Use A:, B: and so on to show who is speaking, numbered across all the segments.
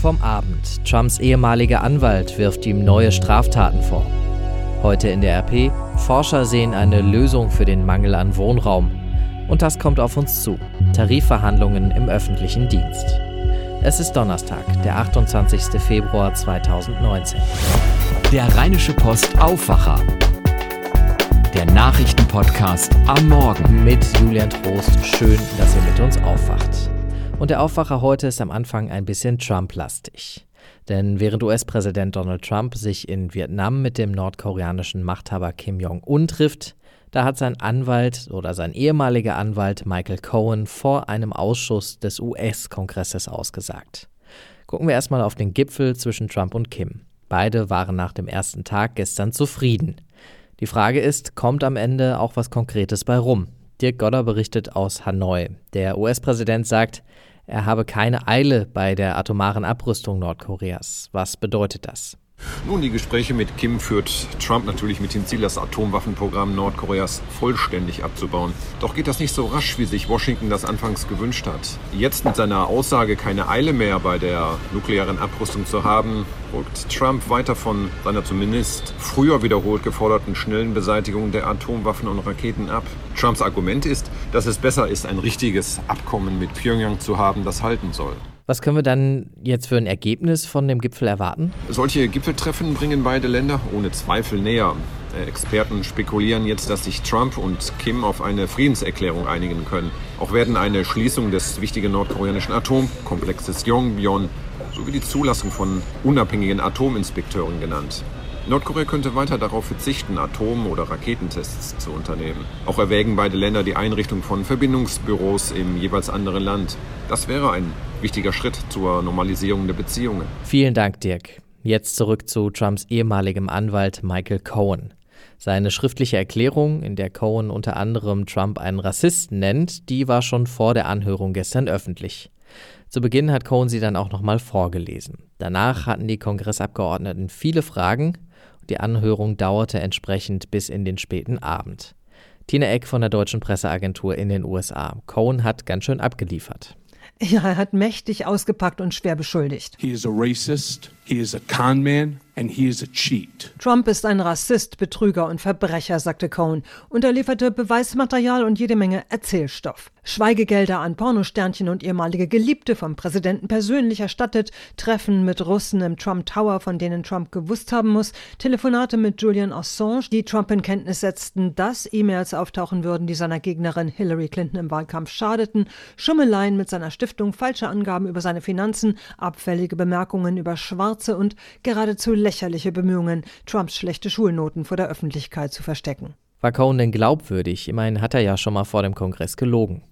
A: vom Abend. Trumps ehemaliger Anwalt wirft ihm neue Straftaten vor. Heute in der RP, Forscher sehen eine Lösung für den Mangel an Wohnraum. Und das kommt auf uns zu. Tarifverhandlungen im öffentlichen Dienst. Es ist Donnerstag, der 28. Februar 2019.
B: Der Rheinische Post Aufwacher. Der Nachrichtenpodcast am Morgen.
A: Mit Julian Trost. Schön, dass ihr mit uns aufwacht. Und der Aufwacher heute ist am Anfang ein bisschen Trump-lastig. Denn während US-Präsident Donald Trump sich in Vietnam mit dem nordkoreanischen Machthaber Kim Jong-un trifft, da hat sein Anwalt oder sein ehemaliger Anwalt Michael Cohen vor einem Ausschuss des US-Kongresses ausgesagt. Gucken wir erstmal auf den Gipfel zwischen Trump und Kim. Beide waren nach dem ersten Tag gestern zufrieden. Die Frage ist, kommt am Ende auch was Konkretes bei rum? Dirk Godder berichtet aus Hanoi. Der US-Präsident sagt, er habe keine Eile bei der atomaren Abrüstung Nordkoreas. Was bedeutet das?
C: Nun, die Gespräche mit Kim führt Trump natürlich mit dem Ziel, das Atomwaffenprogramm Nordkoreas vollständig abzubauen. Doch geht das nicht so rasch, wie sich Washington das anfangs gewünscht hat. Jetzt mit seiner Aussage, keine Eile mehr bei der nuklearen Abrüstung zu haben, rückt Trump weiter von seiner zumindest früher wiederholt geforderten schnellen Beseitigung der Atomwaffen und Raketen ab. Trumps Argument ist, dass es besser ist, ein richtiges Abkommen mit Pyongyang zu haben, das halten soll.
A: Was können wir dann jetzt für ein Ergebnis von dem Gipfel erwarten?
C: Solche Gipfeltreffen bringen beide Länder ohne Zweifel näher. Äh, Experten spekulieren jetzt, dass sich Trump und Kim auf eine Friedenserklärung einigen können. Auch werden eine Schließung des wichtigen nordkoreanischen Atomkomplexes Yongbyon sowie die Zulassung von unabhängigen Atominspekteuren genannt. Nordkorea könnte weiter darauf verzichten, Atom- oder Raketentests zu unternehmen. Auch erwägen beide Länder die Einrichtung von Verbindungsbüros im jeweils anderen Land. Das wäre ein wichtiger Schritt zur Normalisierung der Beziehungen.
A: Vielen Dank, Dirk. Jetzt zurück zu Trumps ehemaligem Anwalt Michael Cohen. Seine schriftliche Erklärung, in der Cohen unter anderem Trump einen Rassisten nennt, die war schon vor der Anhörung gestern öffentlich. Zu Beginn hat Cohen sie dann auch nochmal vorgelesen. Danach hatten die Kongressabgeordneten viele Fragen die Anhörung dauerte entsprechend bis in den späten Abend. Tina Eck von der Deutschen Presseagentur in den USA. Cohen hat ganz schön abgeliefert.
D: Ja, er hat mächtig ausgepackt und schwer beschuldigt.
E: He is a racist, he is a con man, and he is a cheat.
D: Trump ist ein Rassist, Betrüger und Verbrecher, sagte Cohen, und er lieferte Beweismaterial und jede Menge Erzählstoff. Schweigegelder an Pornosternchen und ehemalige Geliebte vom Präsidenten persönlich erstattet, Treffen mit Russen im Trump Tower, von denen Trump gewusst haben muss, Telefonate mit Julian Assange, die Trump in Kenntnis setzten, dass E-Mails auftauchen würden, die seiner Gegnerin Hillary Clinton im Wahlkampf schadeten, Schummeleien mit seiner Stiftung, falsche Angaben über seine Finanzen, abfällige Bemerkungen über Schwarze und geradezu lächerliche Bemühungen, Trumps schlechte Schulnoten vor der Öffentlichkeit zu verstecken.
A: War Cohen denn glaubwürdig? Immerhin hat er ja schon mal vor dem Kongress gelogen.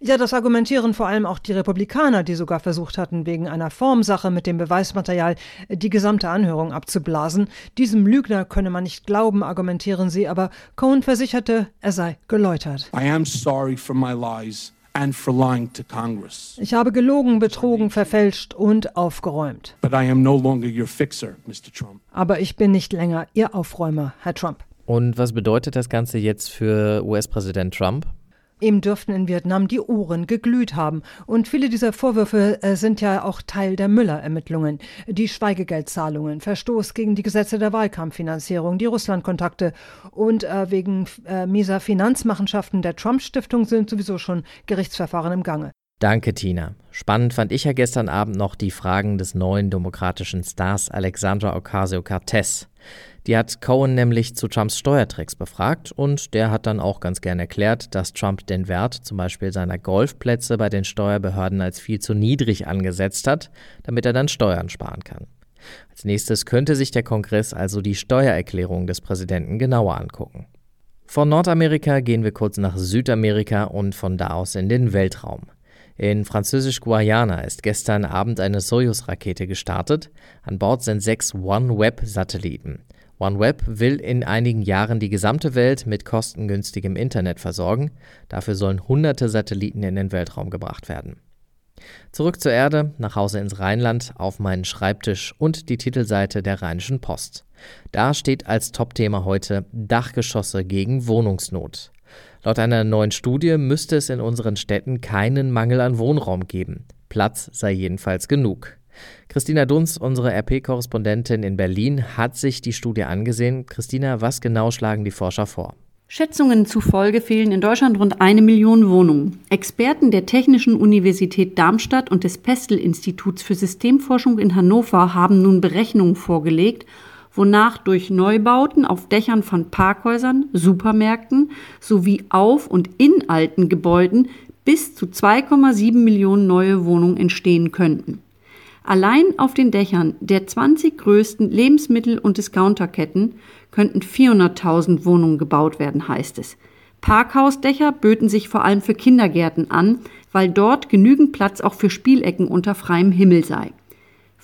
D: Ja, das argumentieren vor allem auch die Republikaner, die sogar versucht hatten, wegen einer Formsache mit dem Beweismaterial die gesamte Anhörung abzublasen. Diesem Lügner könne man nicht glauben, argumentieren sie, aber Cohen versicherte, er sei geläutert.
E: I am sorry for my lies and for lying to Congress.
D: Ich habe gelogen, betrogen, verfälscht und aufgeräumt.
E: But I am no longer your fixer, Mr. Trump.
D: Aber ich bin nicht länger Ihr Aufräumer, Herr Trump.
A: Und was bedeutet das Ganze jetzt für US-Präsident Trump?
D: Ihm dürften in Vietnam die Ohren geglüht haben. Und viele dieser Vorwürfe äh, sind ja auch Teil der Müller-Ermittlungen. Die Schweigegeldzahlungen, Verstoß gegen die Gesetze der Wahlkampffinanzierung, die Russlandkontakte und äh, wegen äh, mieser Finanzmachenschaften der Trump-Stiftung sind sowieso schon Gerichtsverfahren im Gange.
A: Danke, Tina. Spannend fand ich ja gestern Abend noch die Fragen des neuen demokratischen Stars Alexandra Ocasio-Cortez. Die hat Cohen nämlich zu Trumps Steuertricks befragt und der hat dann auch ganz gern erklärt, dass Trump den Wert zum Beispiel seiner Golfplätze bei den Steuerbehörden als viel zu niedrig angesetzt hat, damit er dann Steuern sparen kann. Als nächstes könnte sich der Kongress also die Steuererklärung des Präsidenten genauer angucken. Von Nordamerika gehen wir kurz nach Südamerika und von da aus in den Weltraum. In Französisch-Guayana ist gestern Abend eine Soyuz-Rakete gestartet. An Bord sind sechs OneWeb-Satelliten. OneWeb will in einigen Jahren die gesamte Welt mit kostengünstigem Internet versorgen. Dafür sollen hunderte Satelliten in den Weltraum gebracht werden. Zurück zur Erde, nach Hause ins Rheinland, auf meinen Schreibtisch und die Titelseite der Rheinischen Post. Da steht als Topthema heute Dachgeschosse gegen Wohnungsnot. Laut einer neuen Studie müsste es in unseren Städten keinen Mangel an Wohnraum geben. Platz sei jedenfalls genug. Christina Dunz, unsere RP-Korrespondentin in Berlin, hat sich die Studie angesehen. Christina, was genau schlagen die Forscher vor?
F: Schätzungen zufolge fehlen in Deutschland rund eine Million Wohnungen. Experten der Technischen Universität Darmstadt und des Pestel-Instituts für Systemforschung in Hannover haben nun Berechnungen vorgelegt, wonach durch Neubauten auf Dächern von Parkhäusern, Supermärkten sowie auf und in alten Gebäuden bis zu 2,7 Millionen neue Wohnungen entstehen könnten. Allein auf den Dächern der 20 größten Lebensmittel- und Discounterketten könnten 400.000 Wohnungen gebaut werden, heißt es. Parkhausdächer böten sich vor allem für Kindergärten an, weil dort genügend Platz auch für Spielecken unter freiem Himmel sei.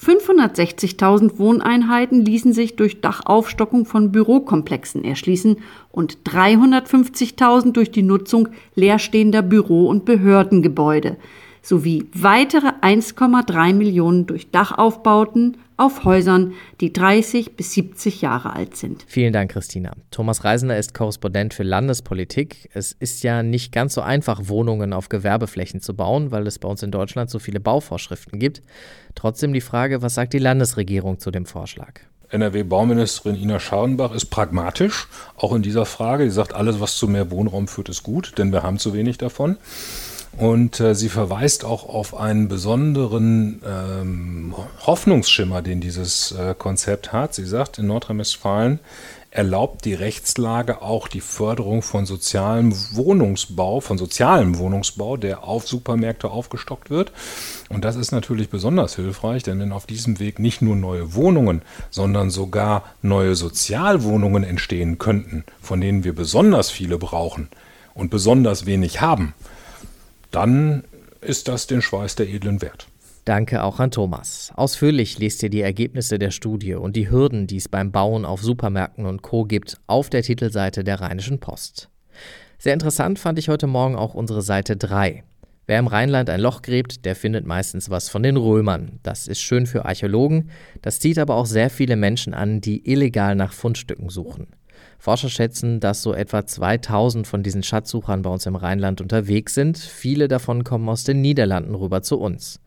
F: 560.000 Wohneinheiten ließen sich durch Dachaufstockung von Bürokomplexen erschließen und 350.000 durch die Nutzung leerstehender Büro- und Behördengebäude sowie weitere 1,3 Millionen durch Dachaufbauten auf Häusern, die 30 bis 70 Jahre alt sind.
A: Vielen Dank, Christina. Thomas Reisender ist Korrespondent für Landespolitik. Es ist ja nicht ganz so einfach, Wohnungen auf Gewerbeflächen zu bauen, weil es bei uns in Deutschland so viele Bauvorschriften gibt. Trotzdem die Frage, was sagt die Landesregierung zu dem Vorschlag?
G: NRW-Bauministerin Ina Schadenbach ist pragmatisch, auch in dieser Frage. Sie sagt, alles, was zu mehr Wohnraum führt, ist gut, denn wir haben zu wenig davon. Und äh, sie verweist auch auf einen besonderen ähm, Hoffnungsschimmer, den dieses äh, Konzept hat. Sie sagt, in Nordrhein-Westfalen erlaubt die Rechtslage auch die Förderung von sozialem Wohnungsbau, von sozialem Wohnungsbau, der auf Supermärkte aufgestockt wird. Und das ist natürlich besonders hilfreich, denn wenn auf diesem Weg nicht nur neue Wohnungen, sondern sogar neue Sozialwohnungen entstehen könnten, von denen wir besonders viele brauchen und besonders wenig haben, dann ist das den Schweiß der edlen wert.
A: Danke auch an Thomas. Ausführlich lest ihr die Ergebnisse der Studie und die Hürden, die es beim Bauen auf Supermärkten und Co. gibt, auf der Titelseite der Rheinischen Post. Sehr interessant fand ich heute Morgen auch unsere Seite 3. Wer im Rheinland ein Loch gräbt, der findet meistens was von den Römern. Das ist schön für Archäologen, das zieht aber auch sehr viele Menschen an, die illegal nach Fundstücken suchen. Forscher schätzen, dass so etwa 2000 von diesen Schatzsuchern bei uns im Rheinland unterwegs sind. Viele davon kommen aus den Niederlanden rüber zu uns.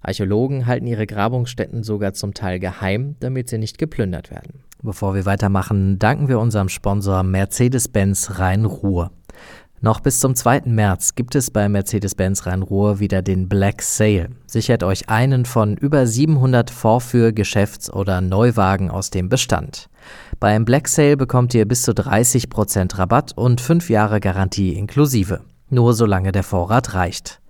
A: Archäologen halten ihre Grabungsstätten sogar zum Teil geheim, damit sie nicht geplündert werden. Bevor wir weitermachen, danken wir unserem Sponsor Mercedes-Benz Rhein-Ruhr. Noch bis zum 2. März gibt es bei Mercedes-Benz Rhein-Ruhr wieder den Black Sale. Sichert euch einen von über 700 Vorführ-, Geschäfts- oder Neuwagen aus dem Bestand. Beim Black Sale bekommt ihr bis zu 30% Rabatt und 5 Jahre Garantie inklusive. Nur solange der Vorrat reicht.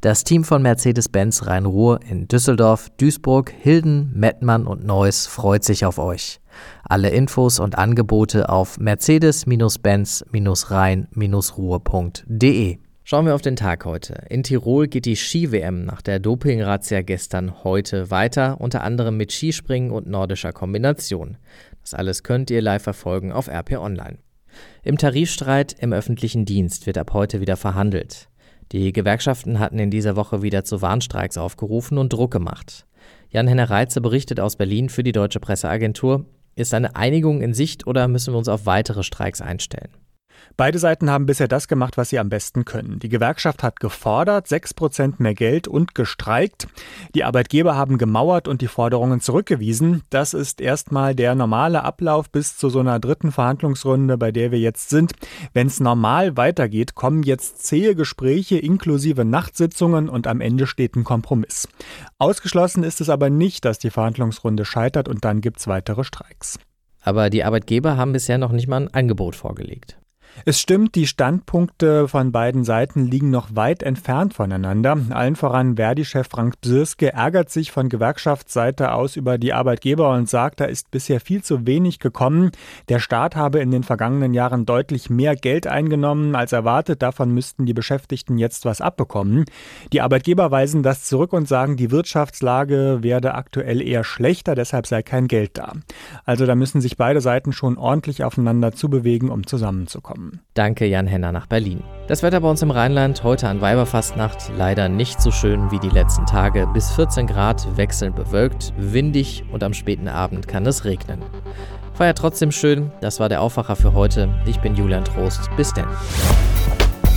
A: Das Team von Mercedes-Benz Rhein-Ruhr in Düsseldorf, Duisburg, Hilden, Mettmann und Neuss freut sich auf euch. Alle Infos und Angebote auf mercedes-benz-rhein-ruhr.de. Schauen wir auf den Tag heute. In Tirol geht die Ski-WM nach der Doping-Razzia gestern heute weiter, unter anderem mit Skispringen und nordischer Kombination. Das alles könnt ihr live verfolgen auf RP Online. Im Tarifstreit im öffentlichen Dienst wird ab heute wieder verhandelt. Die Gewerkschaften hatten in dieser Woche wieder zu Warnstreiks aufgerufen und Druck gemacht. Jan-Henner Reitze berichtet aus Berlin für die Deutsche Presseagentur. Ist eine Einigung in Sicht oder müssen wir uns auf weitere Streiks einstellen?
H: Beide Seiten haben bisher das gemacht, was sie am besten können. Die Gewerkschaft hat gefordert, 6% mehr Geld und gestreikt. Die Arbeitgeber haben gemauert und die Forderungen zurückgewiesen. Das ist erstmal der normale Ablauf bis zu so einer dritten Verhandlungsrunde, bei der wir jetzt sind. Wenn es normal weitergeht, kommen jetzt zähe Gespräche inklusive Nachtsitzungen und am Ende steht ein Kompromiss. Ausgeschlossen ist es aber nicht, dass die Verhandlungsrunde scheitert und dann gibt es weitere Streiks.
A: Aber die Arbeitgeber haben bisher noch nicht mal ein Angebot vorgelegt.
H: Es stimmt, die Standpunkte von beiden Seiten liegen noch weit entfernt voneinander. Allen voran Verdi-Chef Frank Bsirske ärgert sich von Gewerkschaftsseite aus über die Arbeitgeber und sagt, da ist bisher viel zu wenig gekommen. Der Staat habe in den vergangenen Jahren deutlich mehr Geld eingenommen als erwartet. Davon müssten die Beschäftigten jetzt was abbekommen. Die Arbeitgeber weisen das zurück und sagen, die Wirtschaftslage werde aktuell eher schlechter, deshalb sei kein Geld da. Also da müssen sich beide Seiten schon ordentlich aufeinander zubewegen, um zusammenzukommen haben.
A: Danke, Jan Henner nach Berlin. Das Wetter bei uns im Rheinland heute an Weiberfastnacht leider nicht so schön wie die letzten Tage. Bis 14 Grad, wechselnd bewölkt, windig und am späten Abend kann es regnen. Ja trotzdem schön. Das war der Aufwacher für heute. Ich bin Julian Trost. Bis denn.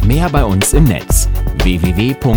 B: Mehr bei uns im Netz www.rp-online.de